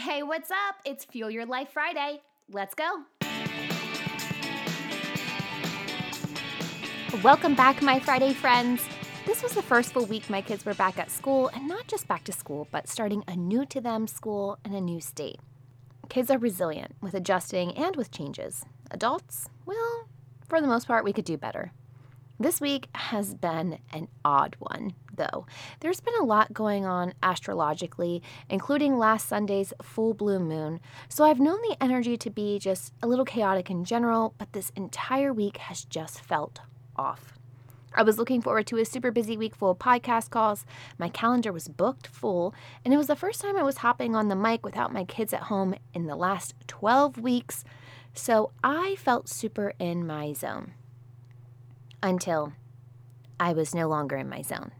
Hey, what's up? It's Fuel Your Life Friday. Let's go. Welcome back, my Friday friends. This was the first full week my kids were back at school, and not just back to school, but starting a new to them school in a new state. Kids are resilient with adjusting and with changes. Adults, well, for the most part, we could do better. This week has been an odd one, though. There's been a lot going on astrologically, including last Sunday's full blue moon, so I've known the energy to be just a little chaotic in general, but this entire week has just felt off. I was looking forward to a super busy week full of podcast calls. My calendar was booked full, and it was the first time I was hopping on the mic without my kids at home in the last 12 weeks, so I felt super in my zone until I was no longer in my zone.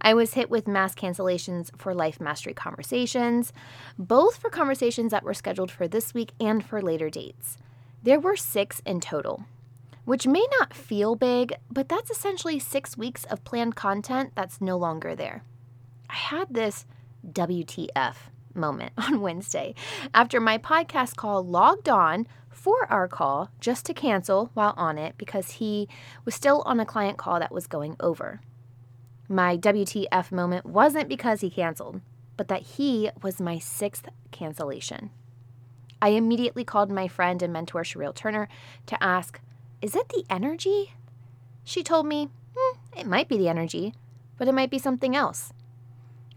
I was hit with mass cancellations for Life Mastery conversations, both for conversations that were scheduled for this week and for later dates. There were six in total, which may not feel big, but that's essentially six weeks of planned content that's no longer there. I had this WTF moment on Wednesday after my podcast call logged on for our call just to cancel while on it because he was still on a client call that was going over. My WTF moment wasn't because he canceled, but that he was my sixth cancellation. I immediately called my friend and mentor Sheryl Turner to ask, Is it the energy? She told me, hmm, It might be the energy, but it might be something else.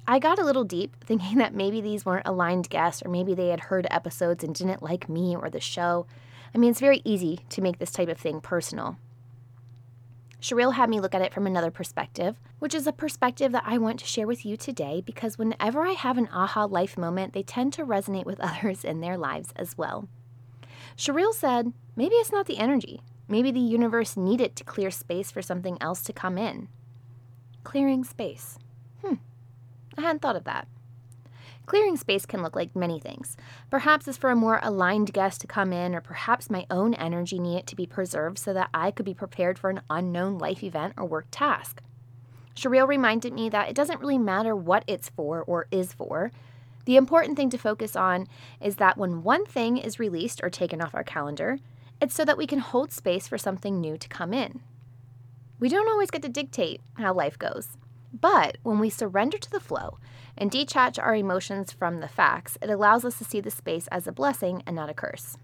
I got a little deep, thinking that maybe these weren't aligned guests or maybe they had heard episodes and didn't like me or the show. I mean, it's very easy to make this type of thing personal. Sheryl had me look at it from another perspective, which is a perspective that I want to share with you today because whenever I have an aha life moment, they tend to resonate with others in their lives as well. Sheryl said, maybe it's not the energy. Maybe the universe needed to clear space for something else to come in. Clearing space. Hmm. I hadn't thought of that. Clearing space can look like many things. Perhaps it's for a more aligned guest to come in, or perhaps my own energy needed to be preserved so that I could be prepared for an unknown life event or work task. Sheryl reminded me that it doesn't really matter what it's for or is for. The important thing to focus on is that when one thing is released or taken off our calendar, it's so that we can hold space for something new to come in. We don't always get to dictate how life goes. But when we surrender to the flow and detach our emotions from the facts, it allows us to see the space as a blessing and not a curse.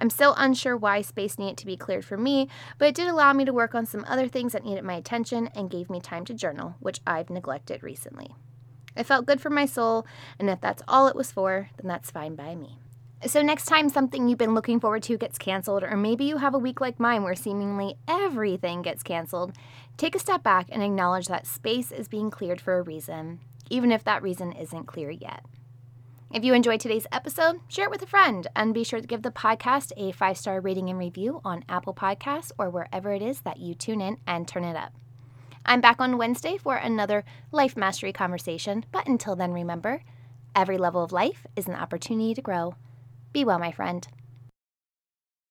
I'm still unsure why space needed to be cleared for me, but it did allow me to work on some other things that needed my attention and gave me time to journal, which I've neglected recently. It felt good for my soul, and if that's all it was for, then that's fine by me. So, next time something you've been looking forward to gets canceled, or maybe you have a week like mine where seemingly everything gets canceled, take a step back and acknowledge that space is being cleared for a reason, even if that reason isn't clear yet. If you enjoyed today's episode, share it with a friend and be sure to give the podcast a five star rating and review on Apple Podcasts or wherever it is that you tune in and turn it up. I'm back on Wednesday for another life mastery conversation, but until then, remember every level of life is an opportunity to grow. Be well, my friend.